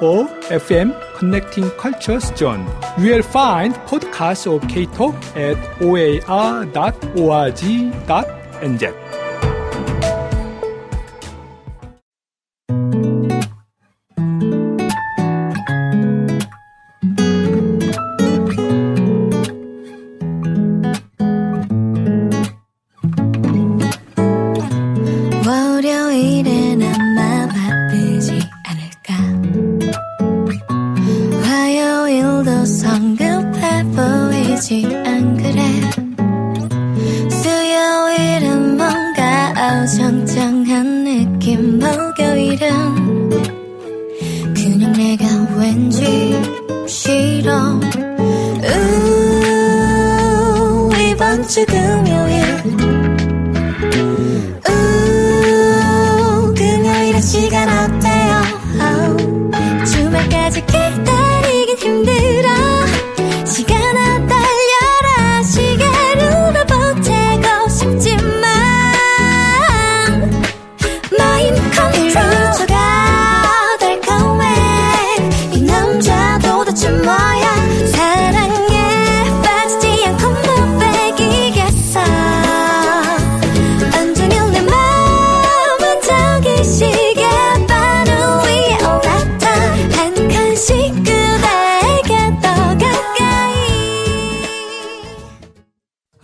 OFM Connecting Cultures Zone. You will find podcasts of K-Talk at oar.org.nz.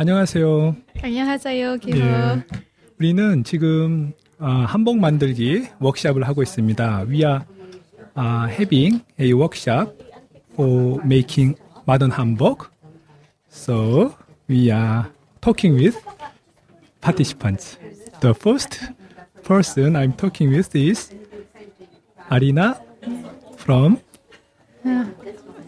안녕하세요. 안녕하세요, 기호. 예. 우리는 지금 아, 한복 만들기 워크샵을 하고 있습니다. We are uh, having a workshop for making modern hanbok. So we are talking with participants. The first person I'm talking with is Arina from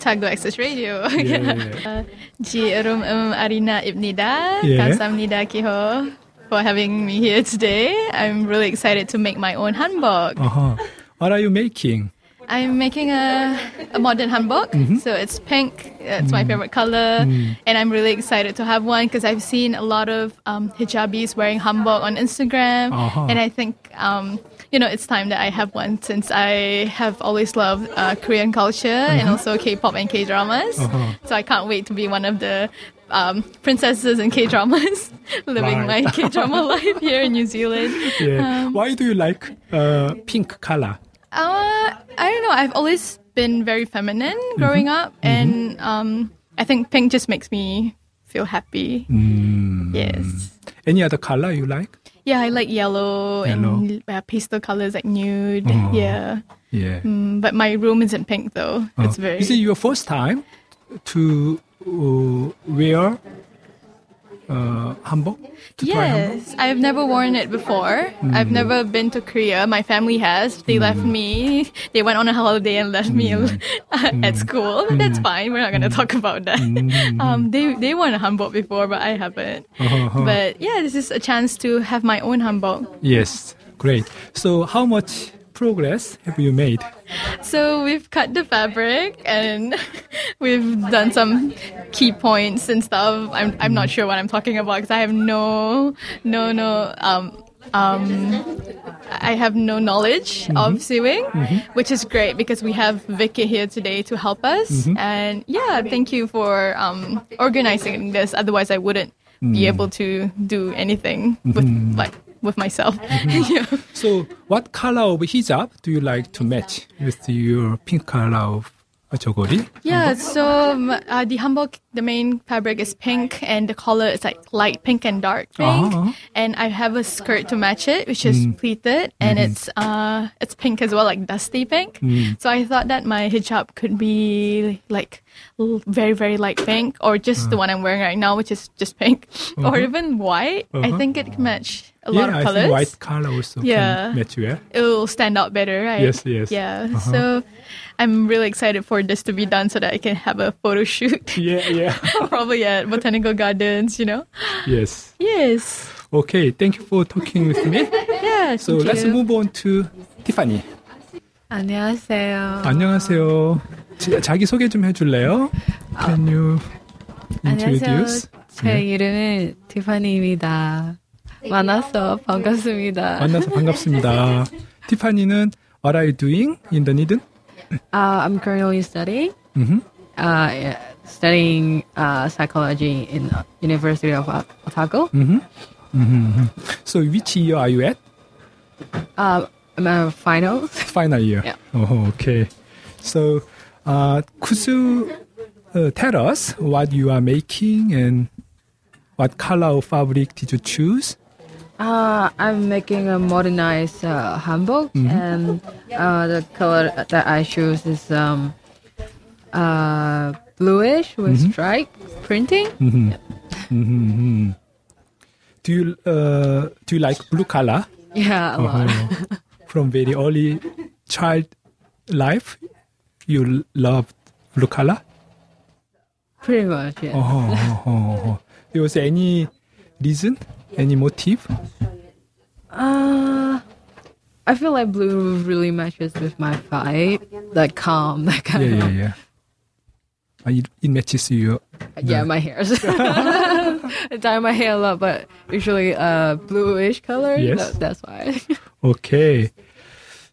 Otago Access Radio. 예. Ji Rum Um Arina Ibnida. Yeah. Kamsamnida Kiho for having me here today. I'm really excited to make my own hanbok. uh-huh. What are you making? I'm making a, a modern hanbok. Mm-hmm. So it's pink. It's my favorite color. Mm. And I'm really excited to have one because I've seen a lot of um, hijabis wearing hanbok on Instagram. Uh-huh. And I think, um, you know, it's time that I have one since I have always loved uh, Korean culture and also K-pop and K-dramas. Mm-hmm. Uh-huh. So I can't wait to be one of the um, princesses in K-dramas living Right. my K-drama life here in New Zealand. Yeah. Um, Why do you like uh, pink color? Uh, I don't know. I've always been very feminine growing up, and um, I think pink just makes me feel happy. Yes. Any other color you like? Yeah, I like yellow, and uh, pastel colors like nude. Yeah. Yeah. Mm, but my room isn't pink though. It's Oh. very. Is it your first time to uh, wear uh, hanbok? Try hanbok? Yes, I've never worn it before. I've mm-hmm. never been to Korea. My family has. They left mm-hmm. me. They went on a holiday and left me mm-hmm. at school. But that's fine. We're not going to talk about that. Um, they they won a hanbok before, but I haven't. Uh-huh. But yeah, this is a chance to have my own hanbok. Yes, great. So, how much progress have you made? So we've cut the fabric and we've done some key points and stuff. I'm I'm not sure what I'm talking about because I have no no no um um I have no knowledge of sewing, which is great because we have Vicky here today to help us. And yeah, thank you for um organizing this. Otherwise, I wouldn't be able to do anything with like with myself. yeah. So, what color of hijab do you like to match with your pink color of jogori? Yeah, so um, uh, the hanbok, the main fabric is pink, and the color is like light pink and dark pink. Uh-huh. And I have a skirt to match it, which is pleated, and it's uh, it's pink as well, like dusty pink. So I thought that my hijab could be like very very light pink, or just the one I'm wearing right now, which is just pink, or even white. I Uh-huh. think it can match a yeah, lot of I colors. think white color also Yeah. can match well. It will stand out better, right? Yes, yes. Yeah. Uh-huh. So I'm really excited for this to be done so that I can have a photo shoot Yeah, yeah. Yeah. Probably at botanical gardens, you know. yes. Yes. Okay. Thank you for talking with me. Yeah. So let's you. move on to Tiffany. 안녕하세요. 안녕하세요. 지- 자기 소개 좀 해줄래요? Can you introduce? 제 이름은 티파니입니다. 만나서 반갑습니다. 만나서 반갑습니다. 티파니는 What are you doing in Dunedin? Uh, I'm currently studying, Mhm. uh, yeah, studying uh, psychology in University of Ot- Otago. So which year are you at? Uh, I'm a finals. Final year. Yeah. Oh, okay. So, uh, could you uh, tell us what you are making and what color of fabric did you choose? Uh, I'm making a modernized uh, hanbok, and uh, the color that I choose is um, uh, bluish with stripe printing. Do you uh, do you like blue color? Yeah, a lot. Uh-huh. From very early child life, you loved blue color. Pretty much, yeah. Uh-huh, uh-huh, uh-huh. There was any reason, any motive? Uh, I feel like blue really matches with my vibe, like calm, that kind Yeah, of. yeah, yeah. Uh, it, matches you. Yeah, my hairs. I dye my hair a lot, but usually uh bluish color. Yes. that- that's why. Okay.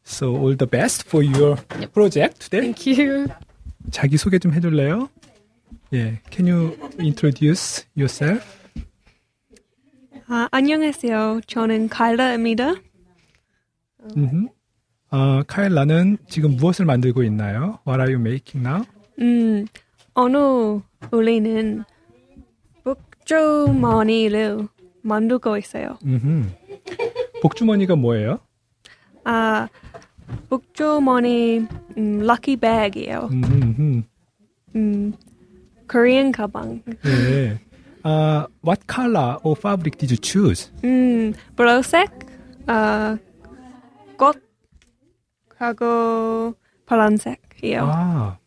So all the best for your project today. Thank you. 자기 소개 좀 해줄래요? Yeah. Can you introduce yourself? 아, 안녕하세요. 저는 카일라입니다. 음. 어, 카일 나는 지금 무엇을 만들고 있나요? What are you making now? 음, 오늘 우리는 복주머니를 만들고 있어요. 음. 복주머니가 뭐예요? 아, 복주머니 음, 럭키 백이에요. 음. 음, 코리안 가방. 네. 아, what color or fabric did you choose? 음, 보라색, 아, 꽃하고 파란색이에요. 아,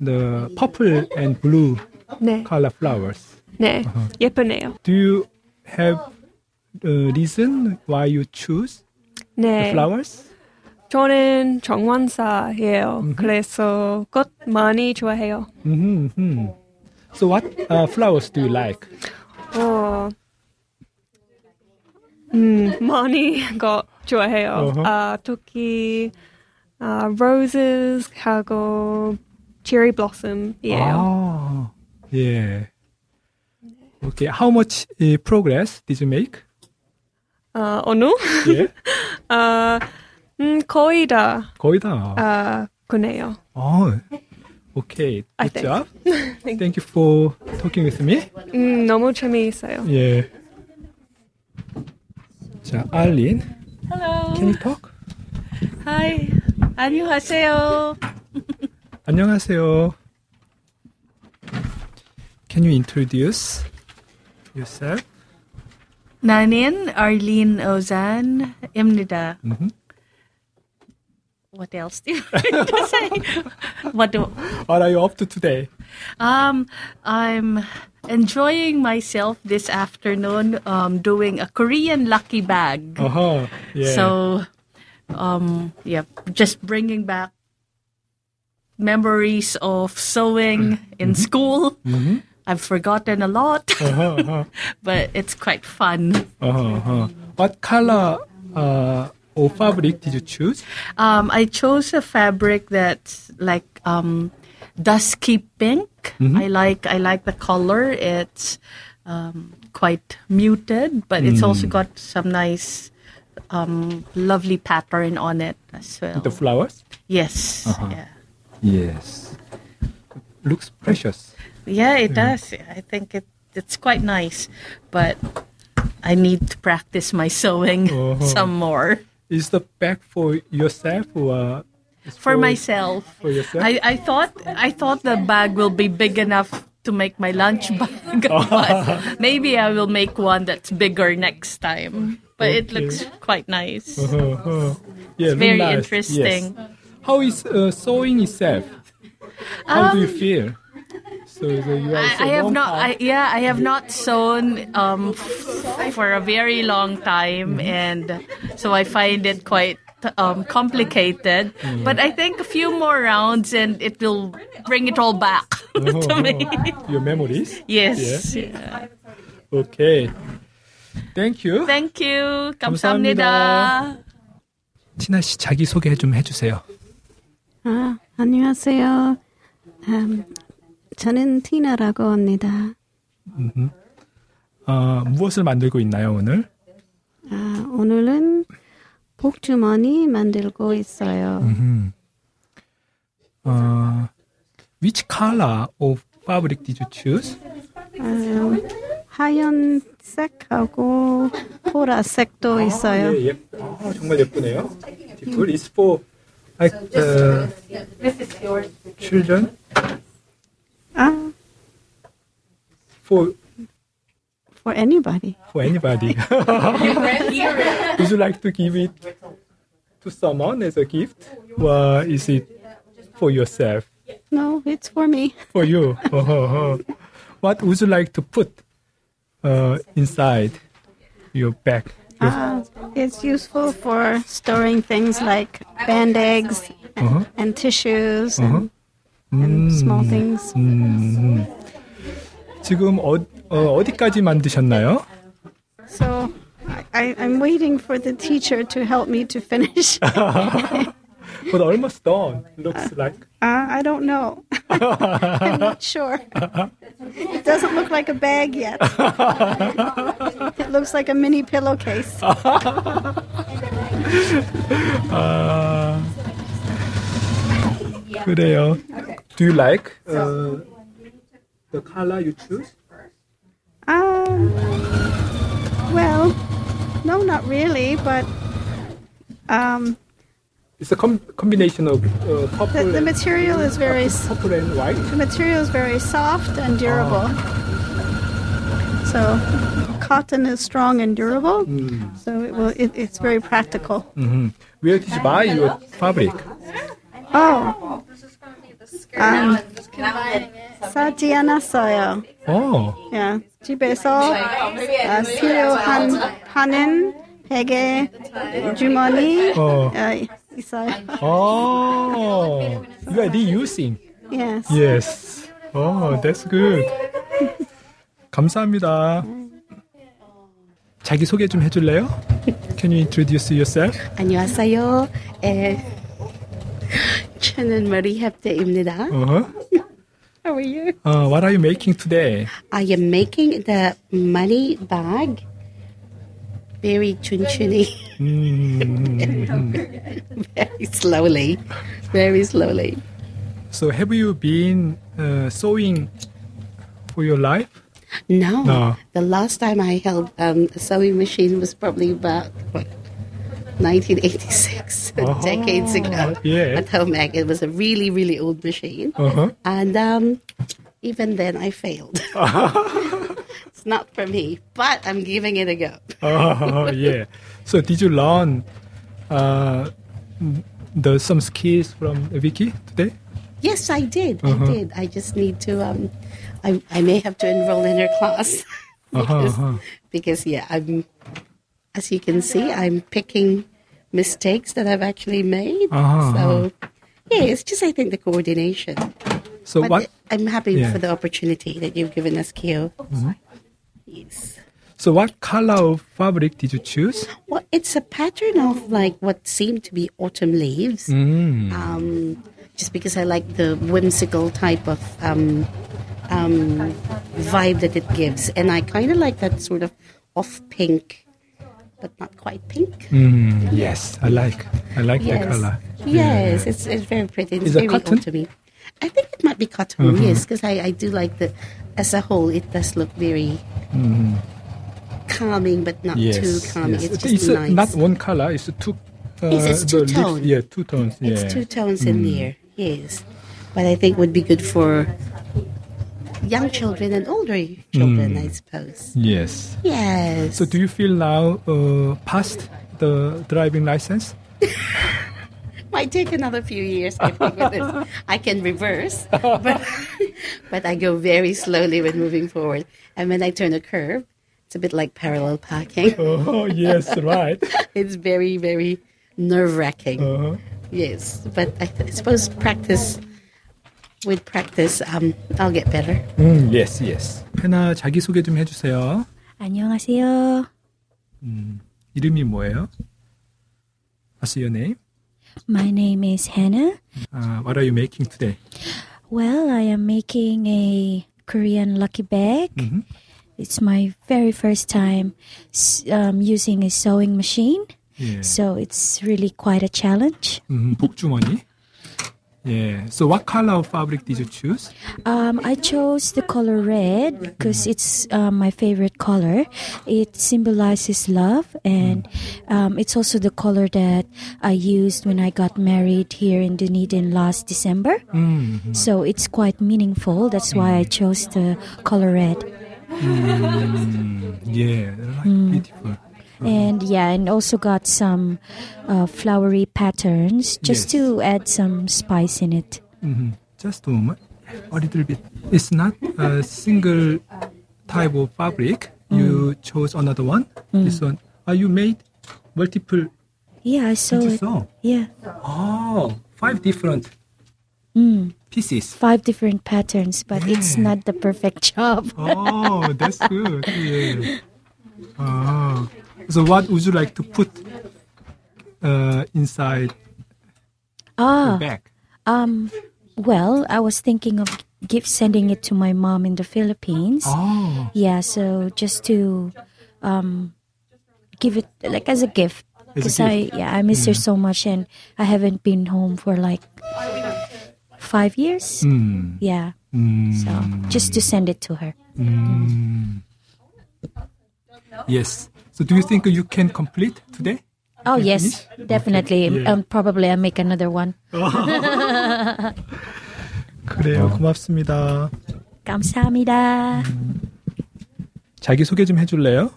the purple and blue 네, color flowers. 네, 예쁘네요. Do you have a reason why you choose the 네, flowers? 저는 정원사예요. 그래서 꽃 많이 좋아해요. Mm-hmm. So what uh, flowers do you like? 어, 음, 많이 거 좋아해요. 어허. 아, 특히 아, roses 하고 cherry blossom이에요. Ah, yeah. Okay. How much uh, progress did you make? 아, 어느? Yeah. 아, 음, 거의 다 거의 다. 아, 그네요. Oh, okay. I Good think. job. Thank you for talking with me. 음, 너무 재미있어요. Yeah. 자, 알린. Hello. Can you talk? Hi. 안녕하세요. 안녕하세요. Can you introduce yourself? 나는 Arlene Ozan입니다. Mhm. What else do you want to say? What do, What are you up to today? um, I'm enjoying myself this afternoon um, doing a Korean lucky bag. Uh-huh. Yeah. So, um, yeah, just bringing back memories of sewing in school. I've forgotten a lot, uh-huh, uh-huh. but it's quite fun. Uh-huh, uh-huh. What color uh, or fabric did you choose? Um, I chose a fabric that's like um, dusky pink. I like I like the color. It's um, quite muted, but it's also got some nice, um, lovely pattern on it as well. The flowers? yes, yeah, Yes. Looks precious. yeah, it does. I think it it's quite nice, but I need to practice my sewing Uh-huh. some more. Is the bag for yourself or it's for myself. For yourself? I, I thought I thought the bag will be big enough to make my lunch bag, but maybe I will make one that's bigger next time. But it looks quite nice. Uh-huh. Yeah, look very nice. interesting. Yes. How is uh, sewing itself? How do you Um, feel? So, so you are so I have long not. time. I, yeah, I have not sewn um, f- for a very long time, and so I find it quite um, complicated. But I think a few more rounds, and it will bring it all back to me. Your memories? Yes. Yeah. Okay. Thank you. Thank you. 감사합니다. 감사합니다. 티나 씨 자기 소개 좀 해주세요. 아, 안녕하세요. 음, 저는 티나라고 합니다. 어, 무엇을 만들고 있나요 오늘? 아, 오늘은 복주머니 만들고 있어요. 어, which color of fabric did you choose? 음, 하얀색하고 보라색도 있어요. 예, 예. 아, 정말 예쁘네요. Beautiful. It's for like uh, children. 아, For for anybody. for anybody. Would you like to give it to someone as a gift, or is it for yourself? No, it's for me. For you. Oh, what would you like to put uh, inside your bag? Uh, it's useful for storing things like Band-Aids uh-huh. and, uh-huh. and tissues uh-huh. and, and small things. Mm-hmm. 지금 어, 어, 어디까지 만드셨나요? So I, I'm waiting for the teacher to help me to finish. but almost done. looks uh, like. Uh, I don't know. I'm not sure. It doesn't look like a bag yet. it looks like a mini pillowcase. Uh, 아, 그래요. Do you like uh, the color you choose? Um, well, no, not really, but um, It's a com- combination of uh, the, purple, the and, material is very s- purple and white. the material is very soft and durable. So cotton is strong and durable. So it will, it, it's very practical. Mhm. Where did you buy your fabric? Oh. Um, 사지 않았어요. Oh, 야, 집에서 아, 필요한 하는 베개 주머니 어. 어, 있어요. oh, you are reusing. Yes. Yes. Oh, that's good. 감사합니다. 자기 소개 좀 해줄래요? Can you introduce yourself? 안녕하세요. 에, 저는 머리 협대입니다. Uh-huh. How are you? Uh, what are you making today? I am making the money bag very chunchuni, Mm, very slowly, very slowly. so have you been uh, sewing for your life? No, No. the last time I held um, a sewing machine was probably about what, 1986, Oh, decades ago. yeah. At home ec. It was a really, really old machine. Uh-huh. And um, even then, I failed. it's not for me, but I'm giving it a go. Oh, yeah. So did you learn uh, the some skills from Vicky today? Yes, I did. Uh-huh. I did. I just need to. Um, I I may have to enroll in her class because, Uh-huh, uh-huh. because yeah, I'm. As you can see, I'm picking mistakes that I've actually made. Uh-huh, So yeah, it's just I think the coordination. So But what? I'm happy Yeah. for the opportunity that you've given us, Kiho. Yes. So what color of fabric did you choose? Well, it's a pattern of like what seemed to be autumn leaves. Mm. um, just because I like the whimsical type of um, um, vibe that it gives, and I kind of like that sort of off pink, but not quite pink. Mm, yes, I like. I like yes, the color. yes, it's it's very pretty. It's Is it very cotton? autumny. I think it might be cotton. Mhm. Yes, because I, I do like the as a whole. It does look very Mm. calming, but not Yes, too calming. yes. It's just uh, nice. not one color. It's two. Uh, it's two leaves- tone. Yeah, two tones. Yeah. It's two tones in Mm. there, yes. But I think would be good for young children and older children, Mm. I suppose. Yes. Yes. So do you feel now uh, past the driving license? My might take another few years. I think with this. I can reverse, but but I go very slowly when moving forward. And when I turn a curve, it's a bit like parallel parking. Oh, yes, right. it's very very nerve wracking. Uh-huh. Yes, but I, th- I suppose practice with practice, um, I'll get better. 음, yes, yes. 하나 자기 소개 좀 해주세요. 안녕하세요. 이름이 뭐예요? What's your name? My name is Hannah. Uh, what are you making today? Well, I am making a Korean lucky bag. Mhm. It's my very first time s- um, using a sewing machine, 예. so it's really quite a challenge. 음, 복주머니. Yeah. So what color of fabric did you choose? Um, I chose the color red because it's uh, my favorite color. It symbolizes love, and mm. um, it's also the color that I used when I got married here in Dunedin last December. Mm-hmm. So it's quite meaningful. That's why I chose the color red. Mm. yeah, like mm. beautiful. And yeah, and also got some uh, flowery patterns just Yes. to add some spice in it. Mhm. Just a moment. A little bit. It's not a single type of fabric. You chose another one. This one. Are you made multiple? Yeah, I saw it. sew? Yeah. Oh, five different Mm. pieces. Five different patterns, but it's not the perfect job. Oh, that's good. Yeah. Ah. So, what would you like to put uh, inside? Ah, the bag? um, well, I was thinking of gift sending it to my mom in the Philippines. Oh, Yeah, so just to um, give it like as a gift. Because I yeah I miss her so much and I haven't been home for like five years. 음, Yeah, 음, so just to send it to her. 음. Yes. So, do you think you can complete today? Oh yes, finish? definitely. Okay, yeah. Um, probably I'll make another one. 그래요. 고맙습니다. 감사합니다. 자기 소개 좀 해줄래요?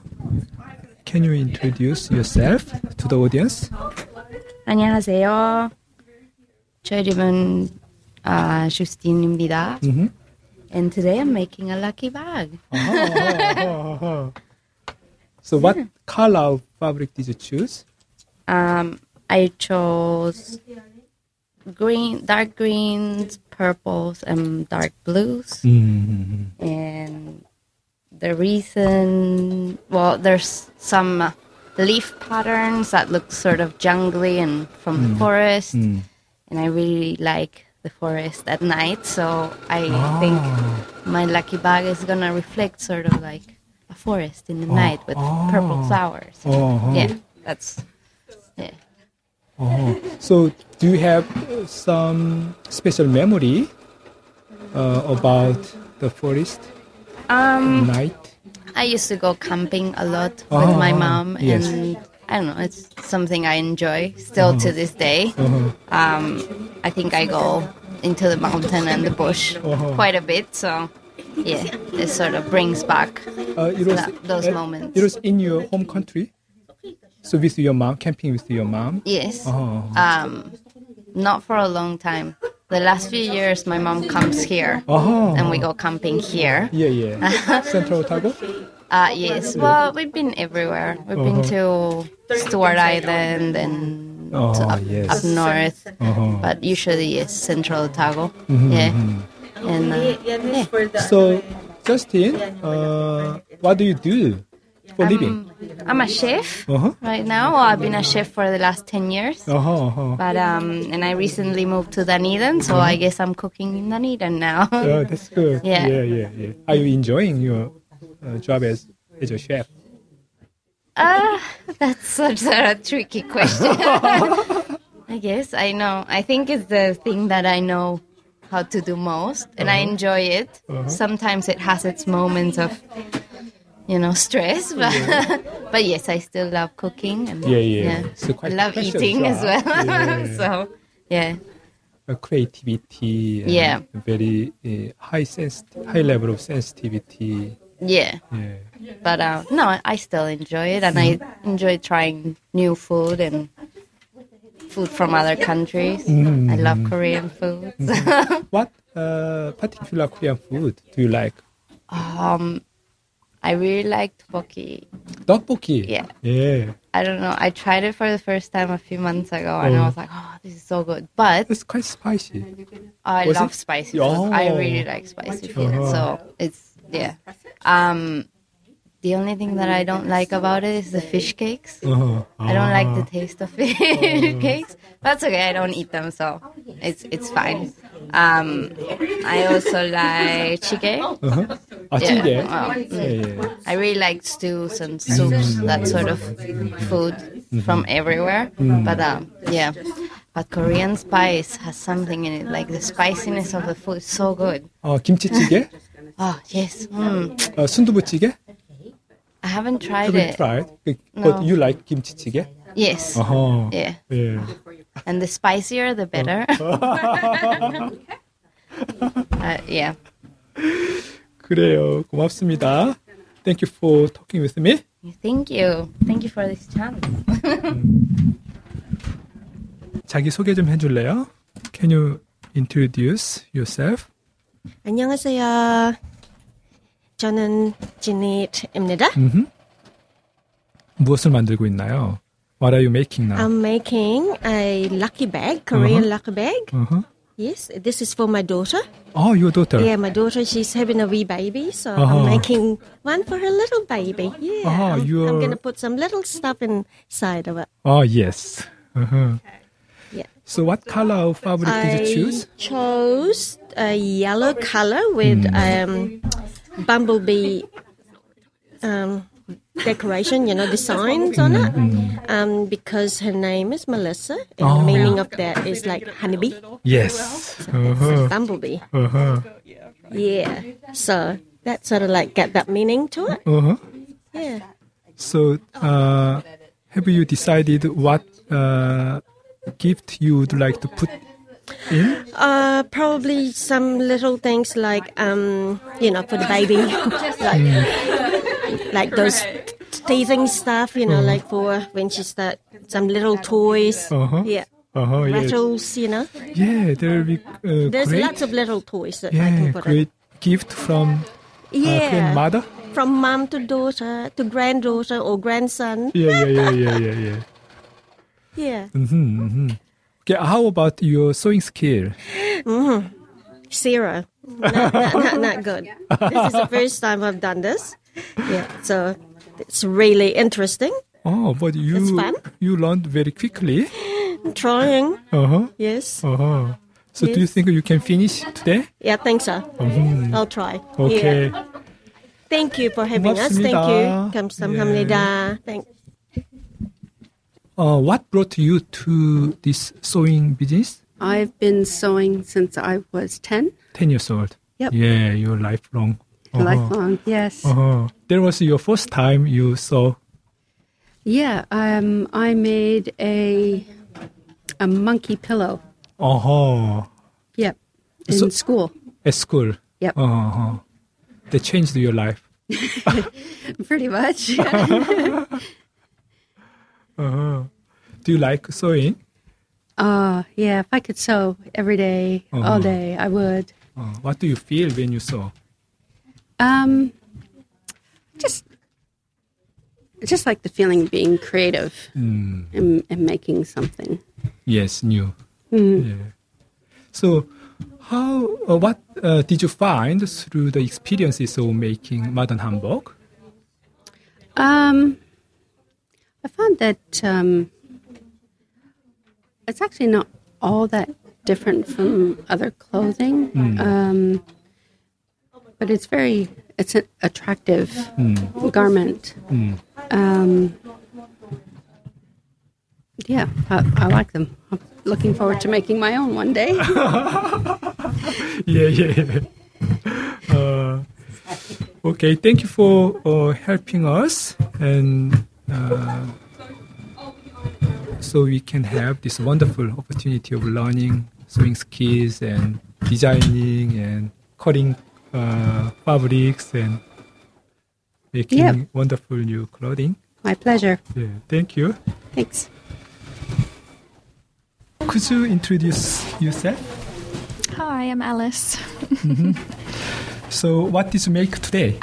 Can you introduce yourself to the audience? 안녕하세요. 저 이름은 아, 슈스틴입니다. Mhm. And today I'm making a lucky bag. So, what hmm. color of fabric did you choose? Um, I chose green, dark greens, purples, and dark blues. 음, And the reason, well, there's some leaf patterns that look sort of jungly and from the mm. forest. 음. And I really like the forest at night. So I think ah. my lucky bag is going to reflect sort of like a forest in the night with purple flowers. Uh-huh. Yeah, that's, yeah. Oh. So, do you have uh, some special memory uh, about the forest Um, night? I used to go camping a lot with my Oh, mom, yes. and I don't know, it's something I enjoy still to this day. Uh-huh. Um, I think I go into the mountain and the bush Uh-huh. quite a bit, so yeah, it sort of brings back Uh, it was, that- those uh, moments. It was in your home country? So, with your mom, camping with your mom? Yes, Oh. um, not for a long time. The last few years, my mom comes here, Uh-huh. and we go camping here. Yeah, yeah. Central Otago? Uh, yes. Well, we've been everywhere. We've been to Stewart Island and to Oh, up, yes. up north, Uh-huh. but usually yes, Central Otago. Mm-hmm, Yeah. And uh, yeah. So, Justin, uh, what do you do for living? I'm a chef Uh-huh. right now. Well, I've been a chef for the last ten years. Uh-huh, uh-huh. But um, and I recently moved to Dunedin, so I guess I'm cooking in Dunedin now. Oh, that's good. Yeah. yeah, yeah, yeah. Are you enjoying your uh, job as as a chef? Uh, that's such a tricky question. I guess I know. I think it's the thing that I know how to do most, and I enjoy it. Sometimes it has its moments of, you know, stress, but but yes, I still love cooking. And, Yeah, yeah. So quite I love eating as well. Yeah. so yeah, Uh, creativity. and Yeah. Very uh, high sense, high level of sensitivity. yeah. Yeah. But uh, no, I still enjoy it, and I enjoy trying new food and food from other countries. Mm. I love Korean food. What uh, particular Korean food do you like? um, I really like tteokbokki. Tteokbokki. Yeah. Yeah. I don't know. I tried it for the first time a few months ago, and Oh. I was like, "Oh, this is so good." But It's quite spicy. I Was love it? spicy food. I Oh. really like spicy food. Uh-huh. So it's yeah. Um, the only thing that I don't like about it is the fish cakes. Uh-huh. I don't like the taste of fish cakes. That's okay. I don't eat them, so it's it's fine. Um, I also like jjigae. Uh-huh. Yeah, mm. yeah, yeah, I really like stews and soups, mm. that sort of food mm-hmm. from everywhere. Mm. But um, yeah, but Korean spice has something in it, like the spiciness of the food is so good. Oh, kimchi jjigae? oh, ah, yes. Mm. Uh, jjigae? Haven't tried Haven't it. tried. 그, No. But you like 김치찌개? Yes, 어허. yeah, 예. and the spicier the better. uh, yeah. 그래요. 고맙습니다. Thank you for talking with me. Thank you. Thank you for this chance. 자기 소개 좀 해줄래요? Can you introduce yourself? 안녕하세요. 저는 지닛입니다. 음흠. 무엇을 만들고 있나요? What are you making now? I'm making a lucky bag, Korean Uh-huh. lucky bag. Uh-huh. Yes, this is for my daughter. Oh, your daughter. Yeah, my daughter, she's having a wee baby, so Uh-huh. I'm making one for her little baby. Yeah, Uh-huh, I'm, you're- I'm going to put some little stuff inside of it. Oh, yes. Uh-huh. Yeah. So what color of fabric did I you choose? chose a yellow color with um, bumblebee um, decoration, you know, designs on it. Um, because her name is Melissa, and Oh. the meaning of that is like honeybee, Yes. Uh-huh. bumblebee. Uh-huh. Yeah. So that sort of like get that meaning to it. Uh-huh. Yeah. So, uh, have you decided what uh, gift you would like to put in? Uh, probably some little things like, um, you know, for the baby, like, like those teething stuff, you know, Uh-huh. like for when she start some little toys. Uh-huh. Yeah. Uh-huh, yeah. Rattles, you know. Yeah, there will be uh, There's great, lots of little toys that I yeah, can put great gift from uh, Yeah. grandmother. From mom to daughter to granddaughter or grandson. Yeah, yeah, yeah, yeah, yeah, yeah. Yeah. Mm-hmm, mm-hmm. Okay, how about your sewing skill? Mm-hmm. Zero. Not, not, not, not good. This is the first time I've done this. Yeah. So it's really interesting. Oh, but you It's fun. you learned very quickly. I'm trying. Uh-huh. Yes. Uh-huh. So do you Yes. think you can finish today? Yeah, I think so. Mhm. I'll try. Okay. Yeah. Thank you for having us. Thank 고맙습니다. you. 감사합니다. Thank. Uh, what brought you to this sewing business? I've been sewing since I was 10. 10 years old. Yep. Yeah, you're lifelong. Uh-huh. Lifelong, yes. Uh-huh. That was your first time you saw. Yeah, um, I made a a monkey pillow. Uh-huh. Yep, in So- school. At school. Yep. Uh-huh. That changed your life. Pretty much. Uh-huh. Do you like sewing? uh, yeah, if I could sew every day, Uh-huh. all day, I would. Uh, what do you feel when you sew? Um, just, just like the feeling of being creative Mm. and, and making something. Yes, new. Mm. Yeah. So, how? Uh, what uh, did you find through the experiences of making modern hanbok? Um, I found that um, it's actually not all that different from other clothing, Mm. um, but it's very it's an attractive Mm. garment. Mm. Um, yeah, I, I like them. I'm looking forward to making my own one day. yeah, yeah. yeah. Uh, okay, thank you for uh, helping us, and uh, so we can have this wonderful opportunity of learning sewing skills and designing and cutting uh, fabrics and making Yeah. wonderful new clothing. my pleasure. Yeah, thank you. Thanks. could you introduce yourself? Hi, I'm Alice. Mhm. So, what did you make today?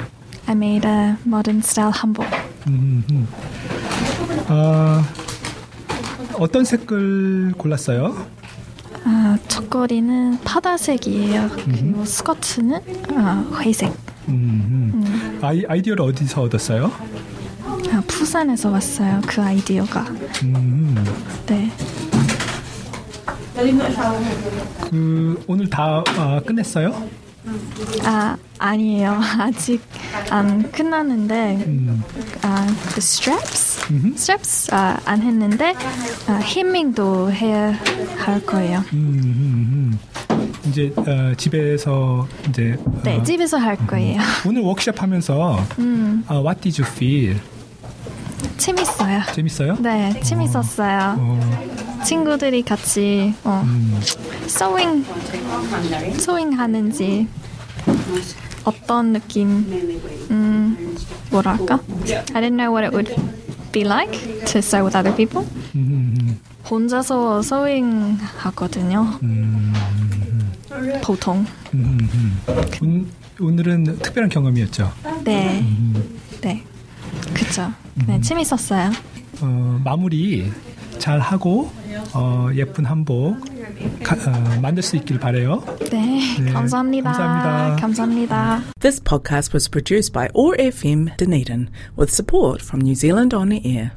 I made a modern style hanbok. 음, 아, 어떤 색을 골랐어요? 아, 첫걸이는 파다색이에요. 그리고 스커트는 아, 회색. 음, 아이, 아이디어를 어디서 얻었어요? 아, 부산에서 왔어요. 그 아이디어가. 음, 네. 그 오늘 다 아, 끝냈어요? 아, 아니에요. 아직 안 끝났는데, 아, 그 straps? Straps 아, 안 했는데, 아, 히밍도 해야 할 거예요. 음, 음, 음. 이제 어, 집에서 이제 네, 어, 집에서 할 거예요. 오늘 워크숍 하면서 음, 아, What did you feel? 재밌어요. 재밌어요? 네, 재밌었어요. 어, 친구들이 같이 어, 소잉 소잉 하는지 어떤 느낌 음 뭐랄까 I didn't know what it would be like to sew with other people. 음, 혼자서 소잉 하거든요. 음, 보통. 음, 음. 온, 오늘은 특별한 경험이었죠. 네. 음, 네. 그쵸. 네 재밌었어요. 어, 마무리 잘 하고 어, 예쁜 한복 가, 어, 만들 수 있길 바래요. 네, 네 감사합니다. 감사합니다. 감사합니다. This podcast was produced by OAR FM Dunedin with support from New Zealand On Air.